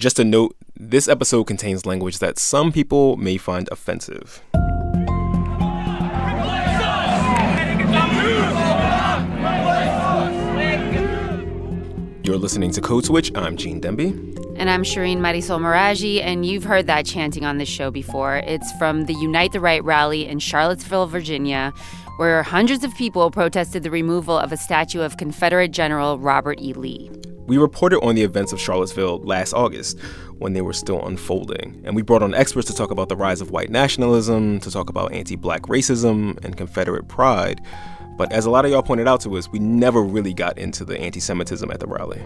Just a note this episode contains language that some people may find offensive. You're listening to Code Switch. I'm Gene Demby. And I'm Shireen Marisol Meraji, and you've heard that chanting on this show before. It's from the Unite the Right rally in Charlottesville, Virginia, where hundreds of people protested the removal of a statue of Confederate General Robert E. Lee. We reported on the events of Charlottesville last August when they were still unfolding, and we brought on experts to talk about the rise of white nationalism, to talk about anti black racism and Confederate pride. But as a lot of y'all pointed out to us, we never really got into the anti Semitism at the rally.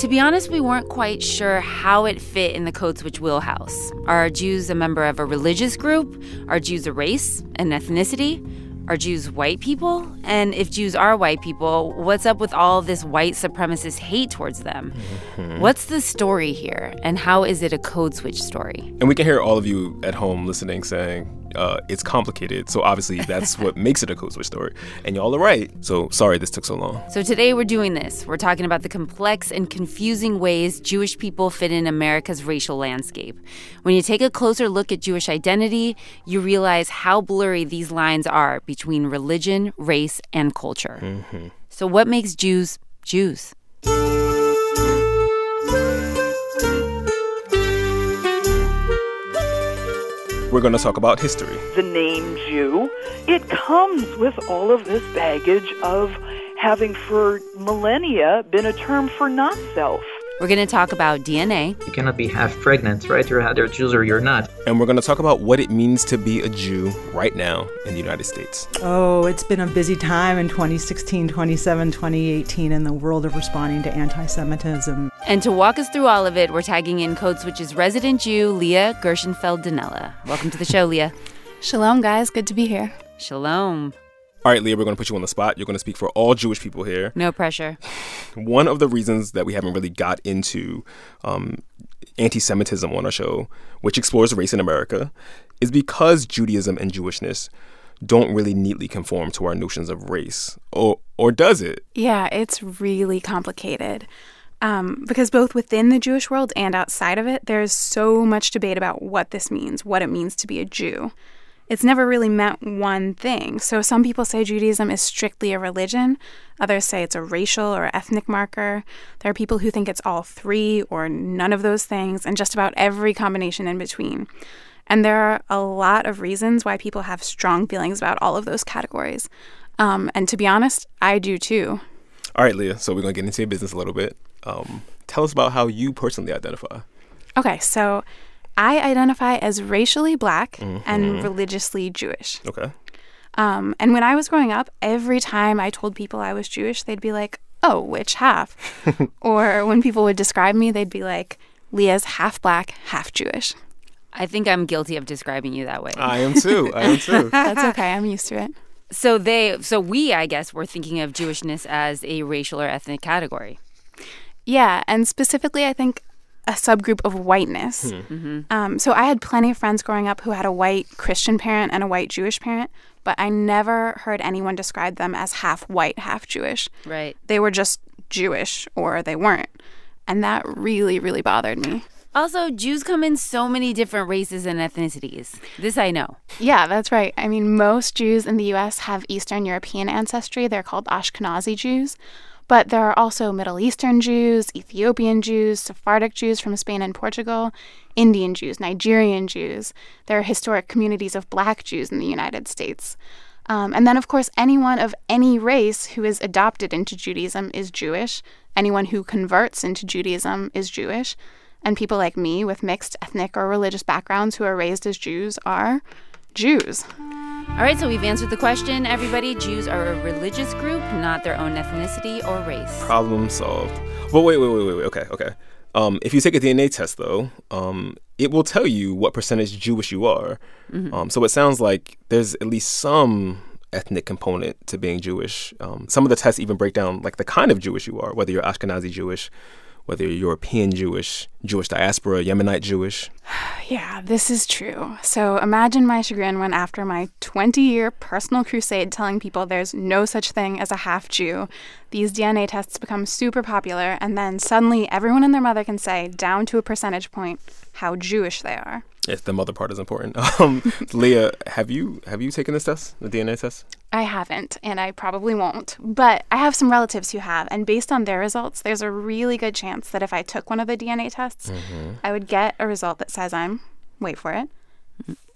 To be honest, we weren't quite sure how it fit in the Code Switch wheelhouse. Are Jews a member of a religious group? Are Jews a race, an ethnicity? Are Jews white people? And if Jews are white people, what's up with all this white supremacist hate towards them? Mm-hmm. What's the story here? And how is it a code switch story? And we can hear all of you at home listening saying, uh, it's complicated. So obviously that's what makes it a code switch story. And y'all are right. So sorry this took so long. So today we're doing this. We're talking about the complex and confusing ways Jewish people fit in America's racial landscape. When you take a closer look at Jewish identity, you realize how blurry these lines are between religion, race, and culture. Mm-hmm. So what makes Jews Jews? We're going to talk about history. The name Jew, it comes with all of this baggage of having for millennia been a term for not self. We're going to talk about DNA. You cannot be half pregnant, right? You're either Jews or you're not. And we're going to talk about what it means to be a Jew right now in the United States. Oh, it's been a busy time in 2016, 2017, 2018 in the world of responding to anti Semitism. And to walk us through all of it, we're tagging in Code Switch's resident Jew, Leah Gershenfeld Donnella. Welcome to the show, Leah. Shalom, guys. Good to be here. Shalom. All right, Leah, we're going to put you on the spot. You're going to speak for all Jewish people here. No pressure. One of the reasons that we haven't really got into um, anti Semitism on our show, which explores race in America, is because Judaism and Jewishness don't really neatly conform to our notions of race. Or, or does it? Yeah, it's really complicated. Um, because both within the Jewish world and outside of it, there's so much debate about what this means, what it means to be a Jew it's never really meant one thing. So some people say Judaism is strictly a religion, others say it's a racial or ethnic marker. There are people who think it's all three or none of those things, and just about every combination in between. And there are a lot of reasons why people have strong feelings about all of those categories. Um, and to be honest, I do too. All right, Leah. So we're going to get into your business a little bit. Um, tell us about how you personally identify. Okay, so I identify as racially black mm-hmm. and religiously Jewish. Okay. Um, and when I was growing up, every time I told people I was Jewish, they'd be like, oh, which half? or when people would describe me, they'd be like, Leah's half black, half Jewish. I think I'm guilty of describing you that way. I am too. I am too. That's okay. I'm used to it. So they, so we, I guess, were thinking of Jewishness as a racial or ethnic category. Yeah, and specifically, I think a subgroup of whiteness. Hmm. Mm-hmm. Um, so I had plenty of friends growing up who had a white Christian parent and a white Jewish parent, but I never heard anyone describe them as half white, half Jewish. Right. They were just Jewish or they weren't. And that really, really bothered me. Also, Jews come in so many different races and ethnicities. This I know. Yeah, that's right. I mean, most Jews in the US have Eastern European ancestry. They're called Ashkenazi Jews. But there are also Middle Eastern Jews, Ethiopian Jews, Sephardic Jews from Spain and Portugal, Indian Jews, Nigerian Jews. There are historic communities of black Jews in the United States. Um, and then, of course, anyone of any race who is adopted into Judaism is Jewish. Anyone who converts into Judaism is Jewish. And people like me with mixed ethnic or religious backgrounds who are raised as Jews are Jews. All right, so we've answered the question. Everybody, Jews are a religious group, not their own ethnicity or race. Problem solved. But wait, wait, wait, wait, wait. Okay, okay. Um, if you take a DNA test, though, um, it will tell you what percentage Jewish you are. Mm-hmm. Um, so it sounds like there's at least some ethnic component to being Jewish. Um, some of the tests even break down like the kind of Jewish you are, whether you're Ashkenazi Jewish, whether you're European Jewish, Jewish diaspora, Yemenite Jewish. Yeah, this is true. So imagine my chagrin when, after my 20 year personal crusade telling people there's no such thing as a half Jew, these DNA tests become super popular, and then suddenly everyone and their mother can say, down to a percentage point, how Jewish they are. Yes, the mother part is important. Um, Leah, have you have you taken this test, the DNA test? I haven't, and I probably won't. But I have some relatives who have, and based on their results, there's a really good chance that if I took one of the DNA tests, mm-hmm. I would get a result that says I'm, wait for it,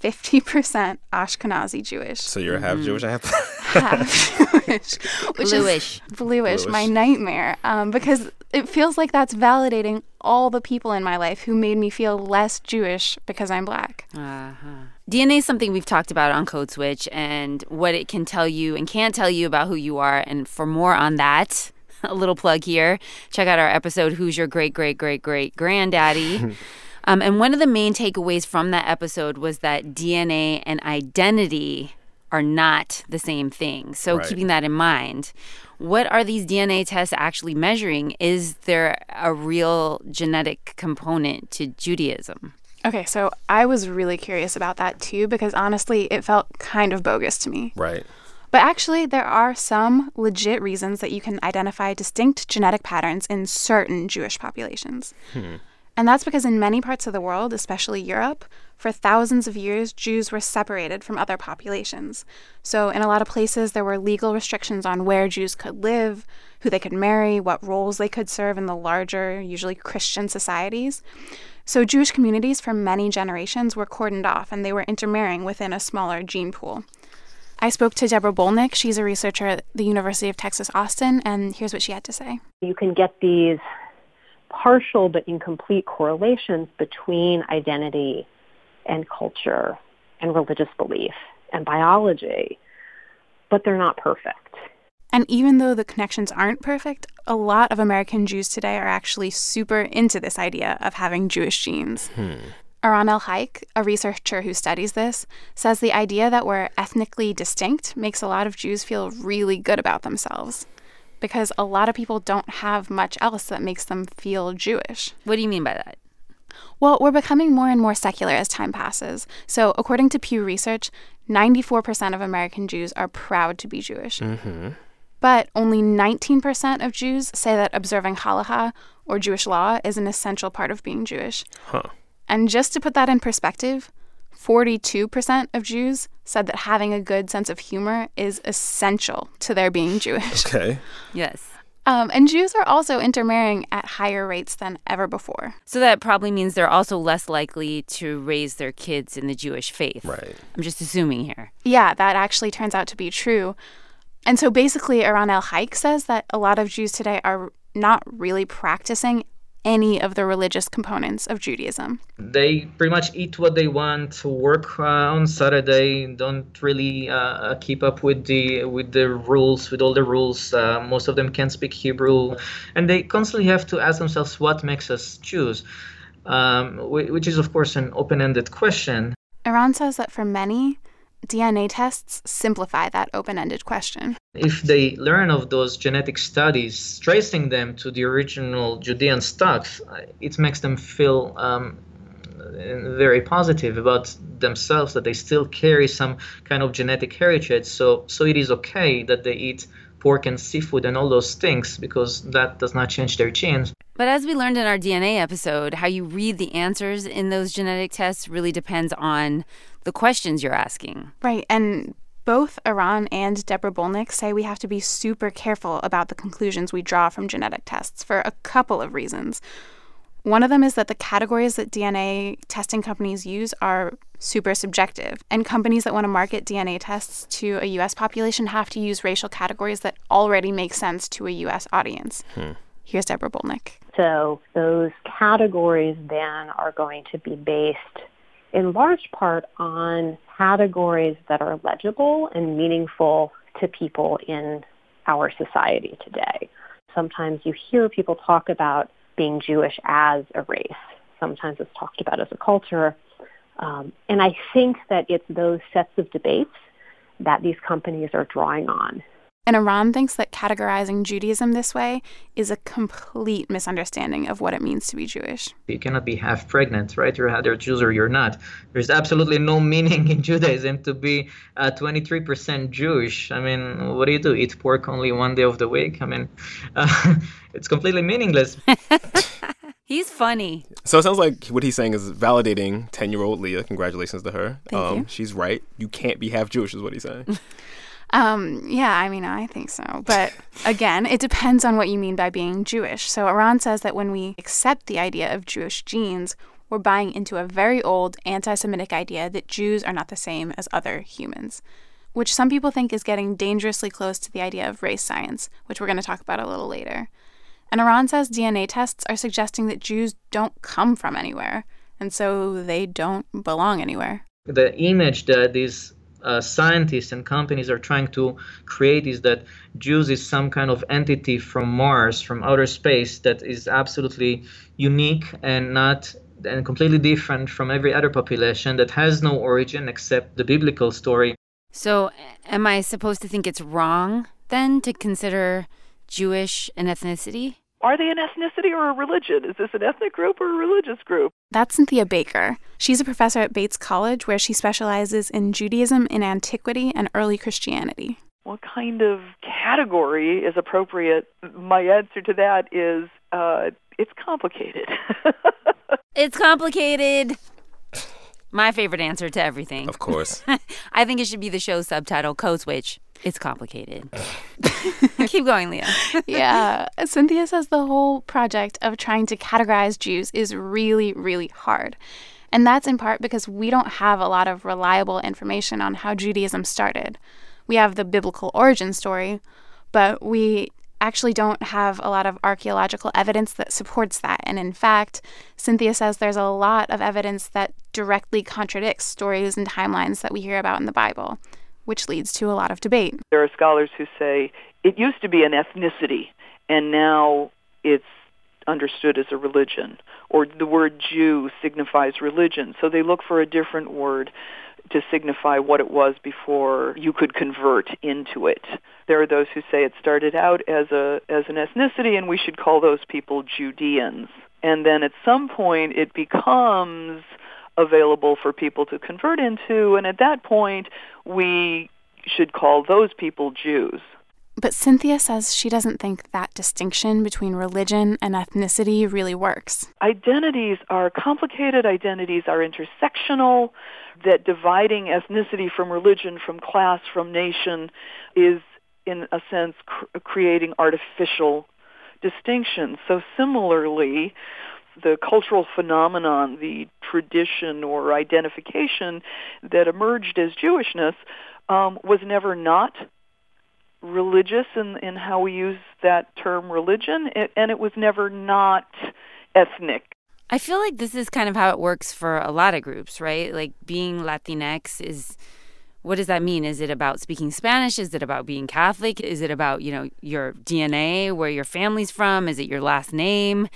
50% Ashkenazi Jewish. So you're half mm-hmm. Jewish, half half Jewish, which bluish. is bluish, bluish. my nightmare. Um, because it feels like that's validating all the people in my life who made me feel less Jewish because I'm black. Uh-huh. DNA is something we've talked about on Code Switch and what it can tell you and can't tell you about who you are. And for more on that, a little plug here. Check out our episode, Who's Your Great Great Great Great Granddaddy? Um, and one of the main takeaways from that episode was that DNA and identity are not the same thing. So, right. keeping that in mind, what are these DNA tests actually measuring? Is there a real genetic component to Judaism? Okay, so I was really curious about that too because honestly, it felt kind of bogus to me. Right. But actually, there are some legit reasons that you can identify distinct genetic patterns in certain Jewish populations. Hmm. And that's because in many parts of the world, especially Europe, for thousands of years, Jews were separated from other populations. So, in a lot of places, there were legal restrictions on where Jews could live, who they could marry, what roles they could serve in the larger, usually Christian societies. So, Jewish communities for many generations were cordoned off and they were intermarrying within a smaller gene pool. I spoke to Deborah Bolnick. She's a researcher at the University of Texas Austin, and here's what she had to say. You can get these partial but incomplete correlations between identity and culture and religious belief and biology, but they're not perfect. And even though the connections aren't perfect, a lot of American Jews today are actually super into this idea of having Jewish genes. Hmm. Eran Elhaik, a researcher who studies this, says the idea that we're ethnically distinct makes a lot of Jews feel really good about themselves because a lot of people don't have much else that makes them feel Jewish. What do you mean by that? Well, we're becoming more and more secular as time passes. So, according to Pew Research, 94% of American Jews are proud to be Jewish. Mm-hmm. But only 19% of Jews say that observing halacha or Jewish law is an essential part of being Jewish. Huh. And just to put that in perspective, 42% of Jews said that having a good sense of humor is essential to their being Jewish. Okay. Yes. Um, and Jews are also intermarrying at higher rates than ever before. So that probably means they're also less likely to raise their kids in the Jewish faith. Right. I'm just assuming here. Yeah, that actually turns out to be true. And so basically, Eran Elhaik says that a lot of Jews today are not really practicing any of the religious components of Judaism. They pretty much eat what they want, work uh, on Saturday, don't really uh, keep up with the with the rules, with all the rules. Uh, most of them can't speak Hebrew, and they constantly have to ask themselves what makes us Jews, um, which is of course an open-ended question. Eran says that for many, DNA tests simplify that open ended question. If they learn of those genetic studies, tracing them to the original Judean stocks, it makes them feel um, very positive about themselves that they still carry some kind of genetic heritage. So, so it is okay that they eat pork and seafood and all those things because that does not change their genes. But as we learned in our DNA episode, how you read the answers in those genetic tests really depends on the questions you're asking. Right. And both Eran and Deborah Bolnick say we have to be super careful about the conclusions we draw from genetic tests for a couple of reasons. One of them is that the categories that DNA testing companies use are super subjective, and companies that want to market DNA tests to a US population have to use racial categories that already make sense to a US audience. Hmm. Here's Deborah Bolnick. So, those categories then are going to be based in large part on categories that are legible and meaningful to people in our society today. Sometimes you hear people talk about being Jewish as a race. Sometimes it's talked about as a culture. Um, and I think that it's those sets of debates that these companies are drawing on And Eran thinks that categorizing Judaism this way is a complete misunderstanding of what it means to be Jewish. You cannot be half pregnant, right? You're either Jews or you're not. There's absolutely no meaning in Judaism to be uh, 23% Jewish. I mean, what do you do? Eat pork only one day of the week? I mean, uh, it's completely meaningless. He's funny. So it sounds like what he's saying is validating 10 year old Leah. Congratulations to her. Thank um, you. She's right. You can't be half Jewish, is what he's saying. Um, yeah, I mean, I think so. But again, it depends on what you mean by being Jewish. So Eran says that when we accept the idea of Jewish genes, we're buying into a very old anti Semitic idea that Jews are not the same as other humans, which some people think is getting dangerously close to the idea of race science, which we're going to talk about a little later. And Eran says DNA tests are suggesting that Jews don't come from anywhere, and so they don't belong anywhere. The image that these uh, scientists and companies are trying to create is that Jews is some kind of entity from Mars, from outer space, that is absolutely unique and not and completely different from every other population that has no origin except the biblical story. So, am I supposed to think it's wrong then to consider Jewish an ethnicity? Are they an ethnicity or a religion? Is this an ethnic group or a religious group? That's Cynthia Baker. She's a professor at Bates College where she specializes in Judaism in antiquity and early Christianity. What kind of category is appropriate? My answer to that is uh, it's complicated. It's complicated. My favorite answer to everything. Of course. I think it should be the show's subtitle, Code Switch. It's complicated. Keep going, Leah. yeah. Cynthia says the whole project of trying to categorize Jews is really, really hard. And that's in part because we don't have a lot of reliable information on how Judaism started. We have the biblical origin story, but we actually don't have a lot of archaeological evidence that supports that. And in fact, Cynthia says there's a lot of evidence that directly contradicts stories and timelines that we hear about in the Bible, which leads to a lot of debate. there are scholars who say it used to be an ethnicity, and now it's understood as a religion, or the word Jew signifies religion. So they look for a different word to signify what it was before you could convert into it. There are those who say it started out as a as an ethnicity and we should call those people Judeans. And then at some point it becomes available for people to convert into and at that point we should call those people Jews. But Cynthia says she doesn't think that distinction between religion and ethnicity really works. Identities are complicated, identities are intersectional, that dividing ethnicity from religion, from class, from nation is, in a sense, cr- creating artificial distinctions. So similarly, the cultural phenomenon, the tradition or identification that emerged as Jewishness um, was never not religious in, in how we use that term religion, it, and it was never not ethnic. I feel like this is kind of how it works for a lot of groups, right? Like being Latinx is what does that mean? Is it about speaking Spanish? Is it about being Catholic? Is it about, you know, your DNA, where your family's from? Is it your last name?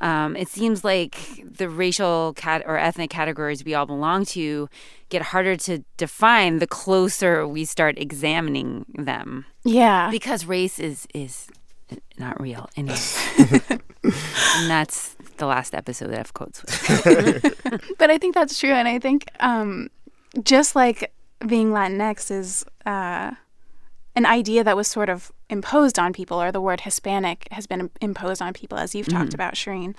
Um, it seems like the racial cat or ethnic categories we all belong to get harder to define the closer we start examining them. Yeah. Because race is is not real anyway. and that's the last episode of Code Switch. but I think that's true. And I think um, just like being Latinx is uh, an idea that was sort of imposed on people, or the word Hispanic has been imposed on people, as you've talked about, Shireen.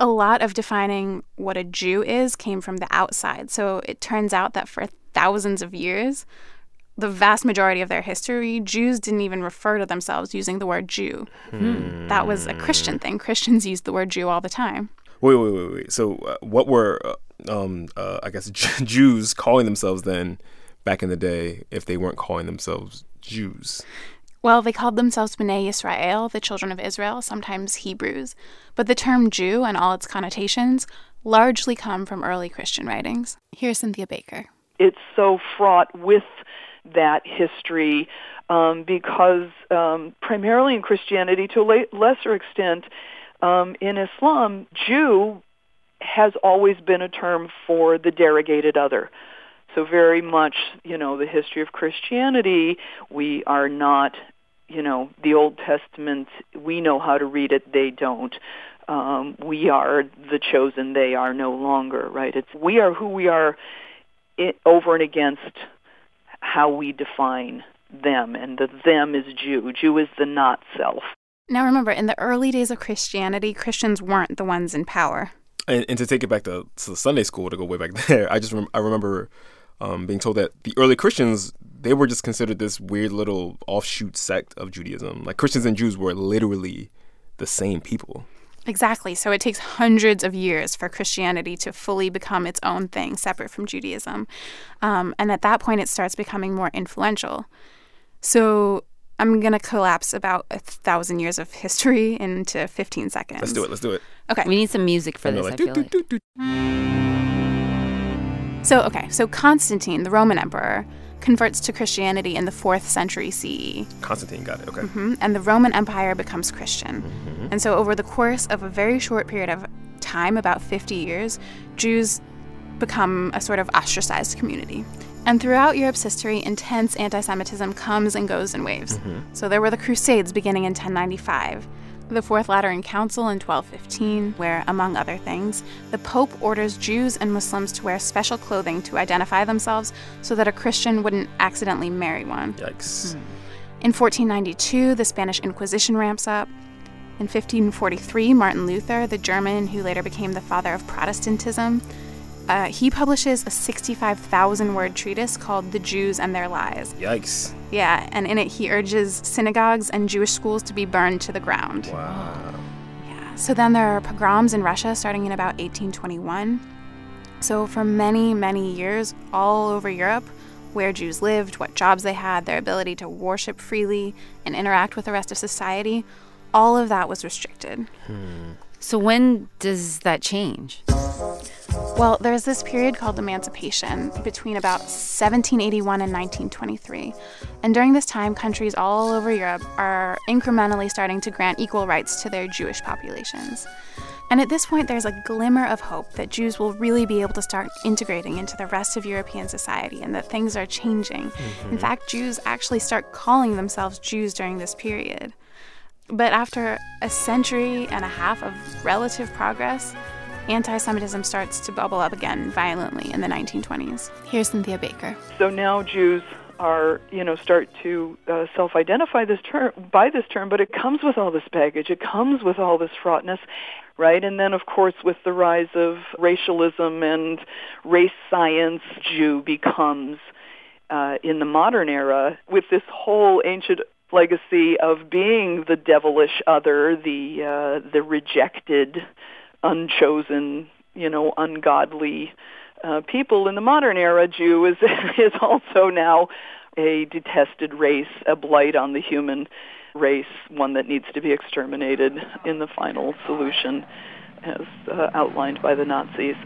A lot of defining what a Jew is came from the outside. So it turns out that for thousands of years, the vast majority of their history, Jews didn't even refer to themselves using the word Jew. That was a Christian thing. Christians used the word Jew all the time. Wait, wait, wait, wait. So, uh, what were, uh, um, uh, I guess, Jews calling themselves then back in the day if they weren't calling themselves Jews? Well, they called themselves B'nai Israel, the children of Israel, sometimes Hebrews. But the term Jew and all its connotations largely come from early Christian writings. Here's Cynthia Baker. It's so fraught with that history um, because um, primarily in Christianity, to a la- lesser extent um, in Islam, Jew has always been a term for the derogated other. So very much, you know, the history of Christianity, we are not, you know, the Old Testament, we know how to read it, they don't. Um, we are the chosen, they are no longer, right? It's we are who we are it, over and against how we define them, and the them is Jew. Jew is the not self. Now remember, in the early days of Christianity, Christians weren't the ones in power. And, and to take it back to, to Sunday school, to go way back there, I just rem- I remember um, being told that the early Christians they were just considered this weird little offshoot sect of Judaism. Like Christians and Jews were literally the same people. Exactly. So it takes hundreds of years for Christianity to fully become its own thing, separate from Judaism. Um, and at that point, it starts becoming more influential. So I'm going to collapse about a thousand years of history into 15 seconds. Let's do it. Let's do it. Okay. We need some music for this, like, I feel like. So, okay. So Constantine, the Roman emperor, converts to Christianity in the 4th century CE. Constantine got it. Okay. hmm And the Roman Empire becomes Christian. And so, over the course of a very short period of time, about 50 years, Jews become a sort of ostracized community. And throughout Europe's history, intense anti Semitism comes and goes in waves. So, there were the Crusades beginning in 1095. The Fourth Lateran Council in 1215, where, among other things, the Pope orders Jews and Muslims to wear special clothing to identify themselves so that a Christian wouldn't accidentally marry one. Yikes. Hmm. In 1492, the Spanish Inquisition ramps up. In 1543, Martin Luther, the German who later became the father of Protestantism, uh, he publishes a 65,000 word treatise called The Jews and Their Lies. Yikes. Yeah, and in it he urges synagogues and Jewish schools to be burned to the ground. Wow. Yeah. So then there are pogroms in Russia starting in about 1821. So for many, many years, all over Europe, where Jews lived, what jobs they had, their ability to worship freely and interact with the rest of society, all of that was restricted. So when does that change? Well, there's this period called emancipation between about 1781 and 1923. And during this time, countries all over Europe are incrementally starting to grant equal rights to their Jewish populations. And at this point, there's a glimmer of hope that Jews will really be able to start integrating into the rest of European society and that things are changing. Mm-hmm. In fact, Jews actually start calling themselves Jews during this period. But after a century and a half of relative progress, anti Semitism starts to bubble up again violently in the 1920s. Here's Cynthia Baker. So now Jews are, you know, start to uh, self-identify this term by this term, but it comes with all this baggage. It comes with all this fraughtness, right? And then, of course, with the rise of racialism and race science, Jew becomes uh, in the modern era with this whole ancient legacy of being the devilish other, the uh, the rejected, unchosen, you know, ungodly uh, people. In the modern era, Jew is is also now a detested race, a blight on the human race, one that needs to be exterminated in the final solution, as uh, outlined by the Nazis.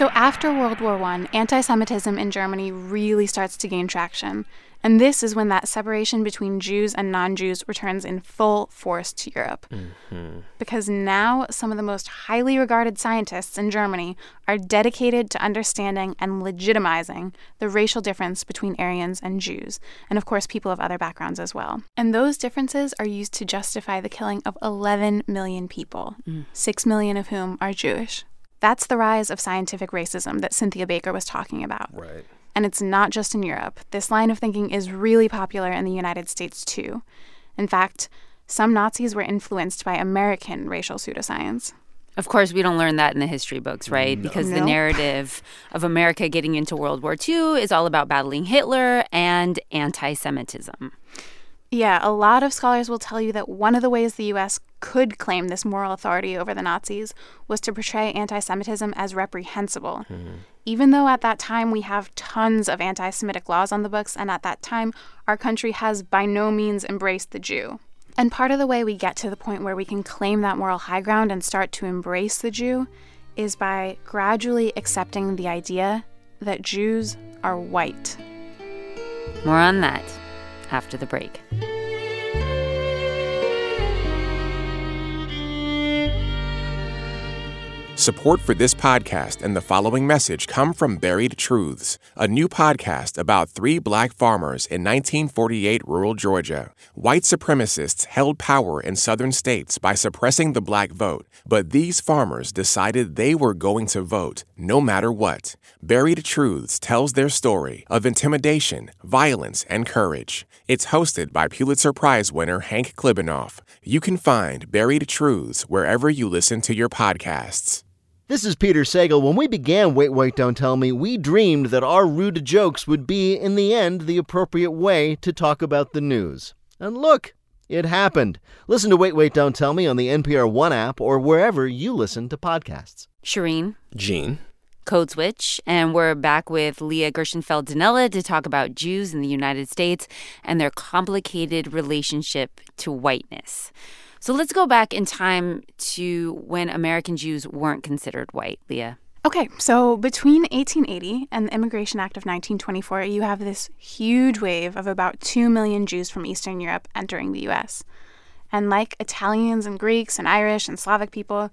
So after World War I, anti Semitism in Germany really starts to gain traction. And this is when that separation between Jews and non Jews returns in full force to Europe. Mm-hmm. Because now some of the most highly regarded scientists in Germany are dedicated to understanding and legitimizing the racial difference between Aryans and Jews, and of course, people of other backgrounds as well. And those differences are used to justify the killing of 11 million people, mm. 6 million of whom are Jewish. That's the rise of scientific racism that Cynthia Baker was talking about. Right. And it's not just in Europe. This line of thinking is really popular in the United States, too. In fact, some Nazis were influenced by American racial pseudoscience. Of course, we don't learn that in the history books, right? Because the narrative of America getting into World War II is all about battling Hitler and anti Semitism. Yeah, a lot of scholars will tell you that one of the ways the US could claim this moral authority over the Nazis was to portray anti Semitism as reprehensible. Mm-hmm. Even though at that time we have tons of anti Semitic laws on the books, and at that time our country has by no means embraced the Jew. And part of the way we get to the point where we can claim that moral high ground and start to embrace the Jew is by gradually accepting the idea that Jews are white. More on that after the break. Support for this podcast and the following message come from Buried Truths, a new podcast about three black farmers in 1948 rural Georgia. White supremacists held power in southern states by suppressing the black vote, but these farmers decided they were going to vote no matter what. Buried Truths tells their story of intimidation, violence, and courage. It's hosted by Pulitzer Prize winner Hank Klibanoff. You can find Buried Truths wherever you listen to your podcasts. This is Peter Sagal. When we began Wait, Wait, Don't Tell Me, we dreamed that our rude jokes would be, in the end, the appropriate way to talk about the news. And look, it happened. Listen to Wait, Wait, Don't Tell Me on the NPR One app or wherever you listen to podcasts. Shireen, Gene. Code Switch, and we're back with Leah Gershenfeld Donnella to talk about Jews in the United States and their complicated relationship to whiteness. So let's go back in time to when American Jews weren't considered white, Leah. Okay, so between 1880 and the Immigration Act of 1924, you have this huge wave of about 2 million Jews from Eastern Europe entering the US. And like Italians and Greeks and Irish and Slavic people,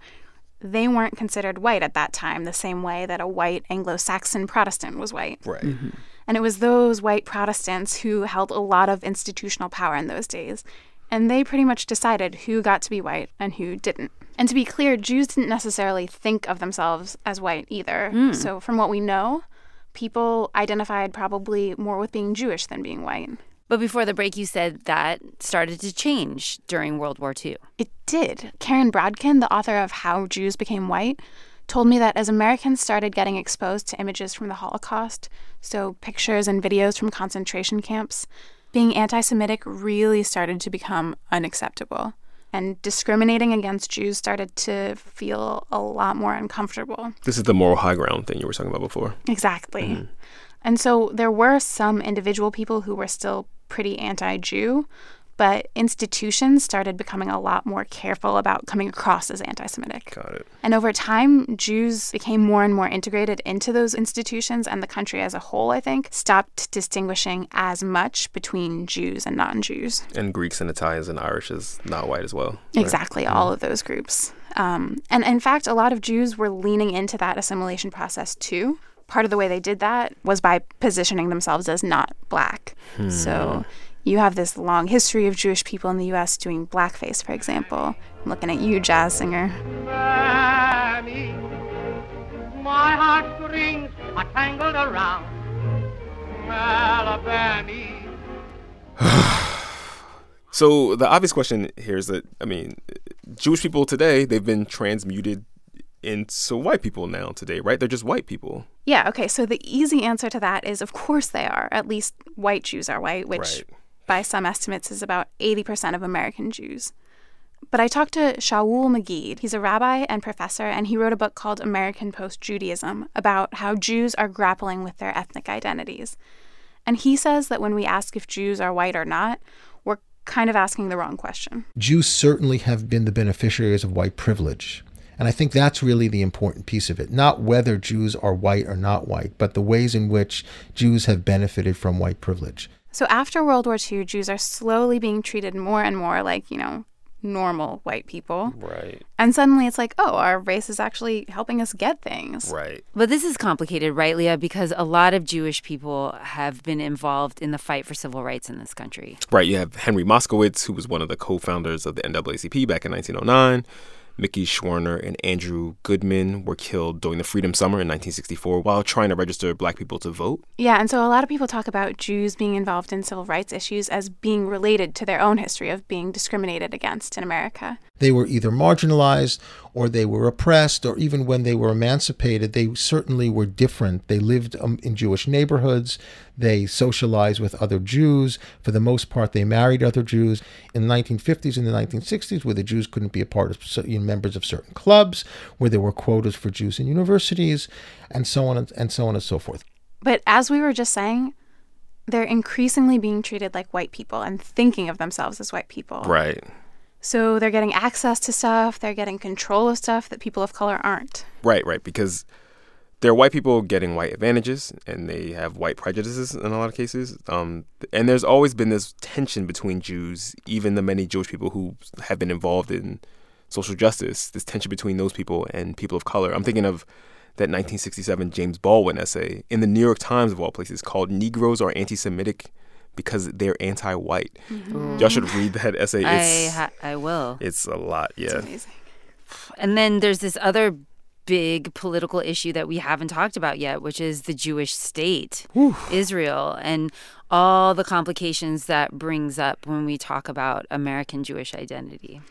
they weren't considered white at that time the same way that a white Anglo Saxon Protestant was white. Right. Mm-hmm. And it was those white Protestants who held a lot of institutional power in those days. And they pretty much decided who got to be white and who didn't. And to be clear, Jews didn't necessarily think of themselves as white either. Hmm. So, from what we know, people identified probably more with being Jewish than being white. But before the break, you said that started to change during World War II. It did. Karen Brodkin, the author of How Jews Became White, told me that as Americans started getting exposed to images from the Holocaust, so pictures and videos from concentration camps, being anti Semitic really started to become unacceptable. And discriminating against Jews started to feel a lot more uncomfortable. This is the moral high ground thing you were talking about before. Exactly. Mm-hmm. And so there were some individual people who were still pretty anti Jew, but institutions started becoming a lot more careful about coming across as anti Semitic. Got it. And over time, Jews became more and more integrated into those institutions, and the country as a whole, I think, stopped distinguishing as much between Jews and non Jews. And Greeks and Italians and Irish is not white as well. right? Exactly, all of those groups. Um, and in fact, a lot of Jews were leaning into that assimilation process too. Part of the way they did that was by positioning themselves as not black. So you have this long history of Jewish people in the US doing blackface, for example. I'm looking at you, jazz singer. Mammy, my heartstrings are tangled around. Alabama. So the obvious question here is that I mean, Jewish people today they've been transmuted into white people now today, right? They're just white people. Yeah, okay, so the easy answer to that is of course they are. At least white Jews are white, which Right. By some estimates is about 80% of American Jews. But I talked to Shaul Magid. He's a rabbi and professor, and he wrote a book called American Post Judaism about how Jews are grappling with their ethnic identities. And he says that when we ask if Jews are white or not, we're kind of asking the wrong question. Jews certainly have been the beneficiaries of white privilege. And I think that's really the important piece of it. Not whether Jews are white or not white, but the ways in which Jews have benefited from white privilege. So after World War II, Jews are slowly being treated more and more like, you know, normal white people. Right. And suddenly it's like, oh, our race is actually helping us get things. Right. But this is complicated, right, Leah? Because a lot of Jewish people have been involved in the fight for civil rights in this country. Right. You have Henry Moskowitz, who was one of the co-founders of the NAACP back in 1909. Mickey Schwerner and Andrew Goodman were killed during the Freedom Summer in 1964 while trying to register black people to vote. Yeah, and so a lot of people talk about Jews being involved in civil rights issues as being related to their own history of being discriminated against in America. They were either marginalized or they were oppressed, or even when they were emancipated, they certainly were different. They lived um, in Jewish neighborhoods, they socialized with other Jews. For the most part, they married other Jews. In the 1950s and the 1960s, where the Jews couldn't be a part of cer- you know, members of certain clubs, where there were quotas for Jews in universities, and so on and, and so on and so forth. But as we were just saying, they're increasingly being treated like white people and thinking of themselves as white people. Right. So they're getting access to stuff, they're getting control of stuff that people of color aren't. Right, right. Because there are white people getting white advantages and they have white prejudices in a lot of cases. Um, and there's always been this tension between Jews, even the many Jewish people who have been involved in social justice, this tension between those people and people of color. I'm thinking of that 1967 James Baldwin essay in the New York Times, of all places, called Negroes Are Anti Semitic Because They're Anti White. Mm-hmm. Y'all should read that essay. I, ha- I will. it's a lot, yeah. And then there's this other big political issue that we haven't talked about yet, which is the Jewish state, Israel, and all the complications that brings up when we talk about American Jewish identity.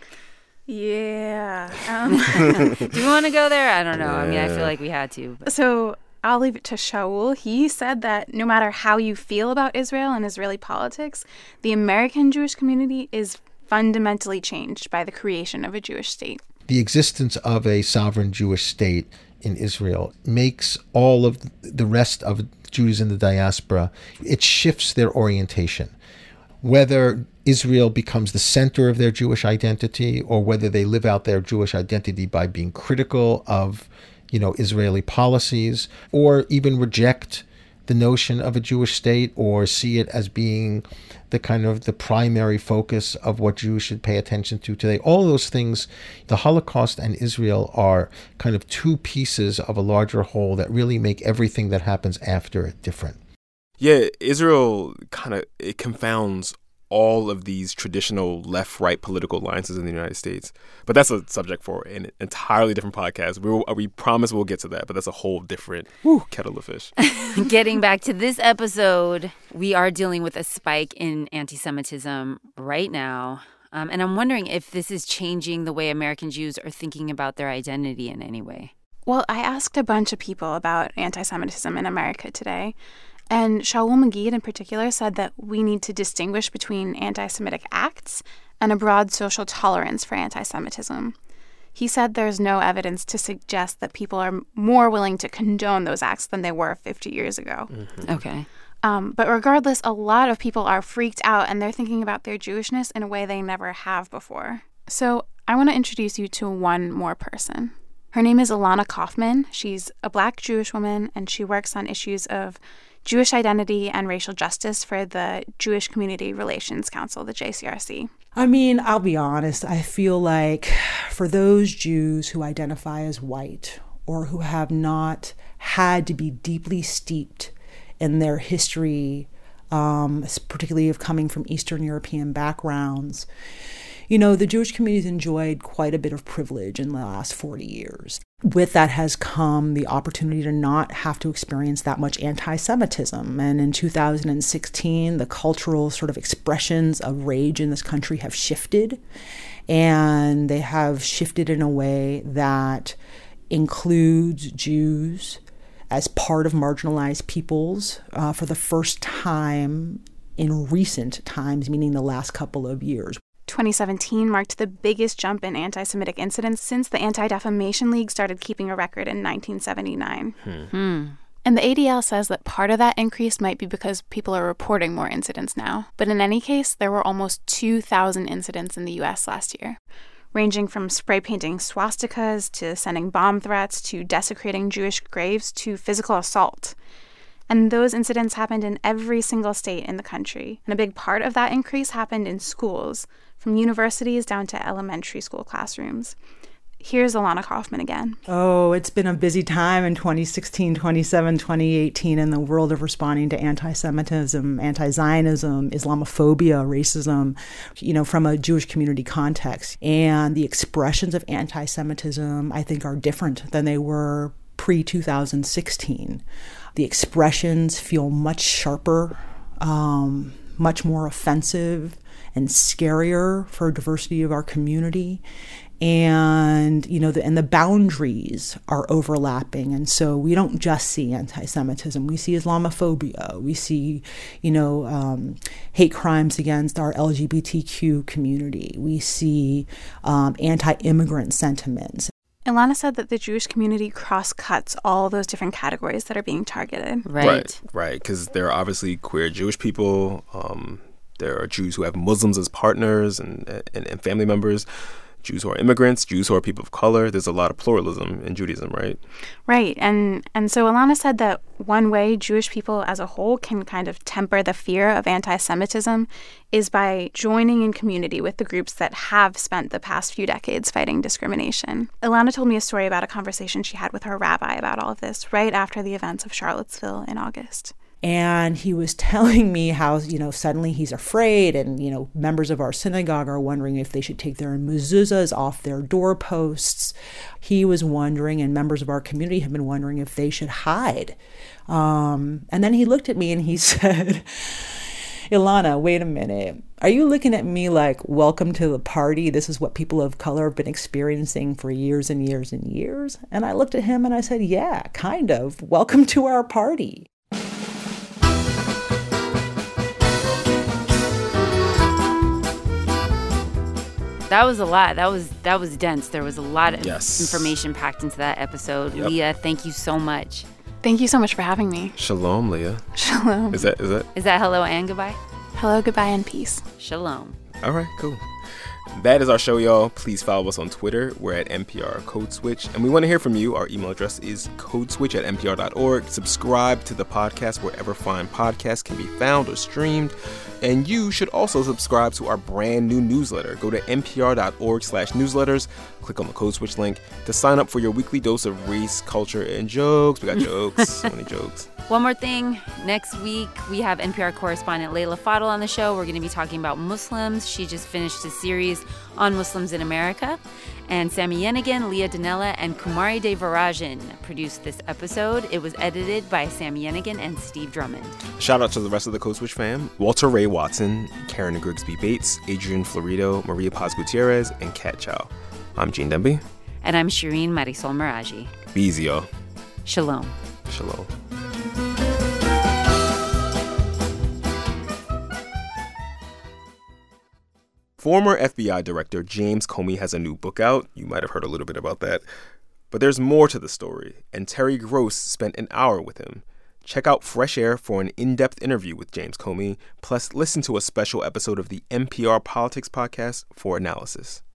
Yeah. Um, Do you want to go there? I don't know. I mean, I feel like we had to. but- so I'll leave it to Shaul. He said that no matter how you feel about Israel and Israeli politics, the American Jewish community is fundamentally changed by the creation of a Jewish state. the existence of a sovereign Jewish state in Israel makes all of the rest of Jews in the diaspora, it shifts their orientation. Whether Israel becomes the center of their Jewish identity or whether they live out their Jewish identity by being critical of, you know, Israeli policies or even reject the notion of a Jewish state or see it as being the kind of the primary focus of what Jews should pay attention to today. All those things, the Holocaust and Israel are kind of two pieces of a larger whole that really make everything that happens after it different. Yeah, Israel kind of it confounds all of these traditional left-right political alliances in the United States. But that's a subject for an entirely different podcast. We will, we promise we'll get to that, but that's a whole different kettle of fish. Getting back to this episode, we are dealing with a spike in anti Semitism right now. Um, and I'm wondering if this is changing the way American Jews are thinking about their identity in any way. Well, I asked a bunch of people about anti Semitism in America today, and Shaul Magid in particular said that we need to distinguish between anti Semitic acts and a broad social tolerance for anti Semitism. He said there's no evidence to suggest that people are more willing to condone those acts than they were 50 years ago. Okay. Um, but regardless, a lot of people are freaked out and they're thinking about their Jewishness in a way they never have before. So I want to introduce you to one more person. Her name is Ilana Kaufman. She's a black Jewish woman and she works on issues of Jewish identity and racial justice for the Jewish Community Relations Council, the JCRC. I mean, I'll be honest. I feel like for those Jews who identify as white or who have not had to be deeply steeped in their history, um, particularly of coming from Eastern European backgrounds, you know, the Jewish community has enjoyed quite a bit of privilege in the last 40 years. With that has come the opportunity to not have to experience that much anti Semitism. And in 2016, the cultural sort of expressions of rage in this country have shifted. And they have shifted in a way that includes Jews as part of marginalized peoples uh, for the first time in recent times, meaning the last couple of years. 2017 marked the biggest jump in anti Semitic incidents since the Anti Defamation League started keeping a record in 1979. Hmm. And the ADL says that part of that increase might be because people are reporting more incidents now. But in any case, there were almost 2,000 incidents in the US last year, ranging from spray painting swastikas to sending bomb threats to desecrating Jewish graves to physical assault. And those incidents happened in every single state in the country. And a big part of that increase happened in schools, from universities down to elementary school classrooms. Here's Ilana Kaufman again. Oh, it's been a busy time in 2016, 27, 2018 in the world of responding to anti Semitism, anti Zionism, Islamophobia, racism, you know, from a Jewish community context. And the expressions of anti Semitism, I think, are different than they were pre 2016. The expressions feel much sharper, um, much more offensive and scarier for diversity of our community. And you know the, and the boundaries are overlapping. And so we don't just see anti-semitism. We see islamophobia. We see you know um, hate crimes against our lgbtq community. We see um, anti-immigrant sentiments. Ilana said that the Jewish community cross cuts all those different categories that are being targeted. Right, right. Because there are obviously queer Jewish people. Um, there are Jews who have Muslims as partners and, and, and family members. Jews who are immigrants, Jews who are people of color. There's a lot of pluralism in Judaism, right? Right. And and so Ilana said that one way Jewish people as a whole can kind of temper the fear of anti-Semitism is by joining in community with the groups that have spent the past few decades fighting discrimination. Ilana told me a story about a conversation she had with her rabbi about all of this right after the events of Charlottesville in August and he was telling me how you know suddenly he's afraid and you know members of our synagogue are wondering if they should take their mezuzahs off their doorposts he was wondering and members of our community have been wondering if they should hide um, and then he looked at me and he said Ilana, wait a minute. Are you looking at me like, welcome to the party? This is what people of color have been experiencing for years and years and years? And I looked at him and I said, yeah, kind of. Welcome to our party. That was a lot. That was that was dense. There was a lot of Yes. information packed into that episode. Yep. Leah, thank you so much. Thank you so much for having me. Shalom, Leah. Shalom. Is that is that? Is that hello and goodbye? Hello, goodbye, and peace. Shalom. All right, cool. That is our show, y'all. Please follow us on Twitter. We're at NPR Code Switch. And we want to hear from you. Our email address is codeswitch at npr.org. Subscribe to the podcast wherever fine podcasts can be found or streamed. And you should also subscribe to our brand new newsletter. Go to npr.org slash newsletters. Click on the Code Switch link to sign up for your weekly dose of race, culture, and jokes. We got jokes. so many jokes. One more thing. Next week, we have NPR correspondent Leila Fadel on the show. We're going to be talking about Muslims. She just finished a series on Muslims in America. And Sami Yenigun, Leah Donnella, and Kumari Devarajan produced this episode. It was edited by Sami Yenigun and Steve Drummond. Shout out to the rest of the Code Switch fam Walter Ray Watson, Karen Grigsby Bates, Adrian Florido, Maria Paz Gutierrez, and Kat Chow. I'm Gene Demby. And I'm Shereen Marisol Meraji. Be easy, y'all. Shalom. Shalom. Former FBI Director James Comey has a new book out. You might have heard a little bit about that. But there's more to the story, and Terry Gross spent an hour with him. Check out Fresh Air for an in depth interview with James Comey, plus listen to a special episode of the NPR Politics Podcast for analysis.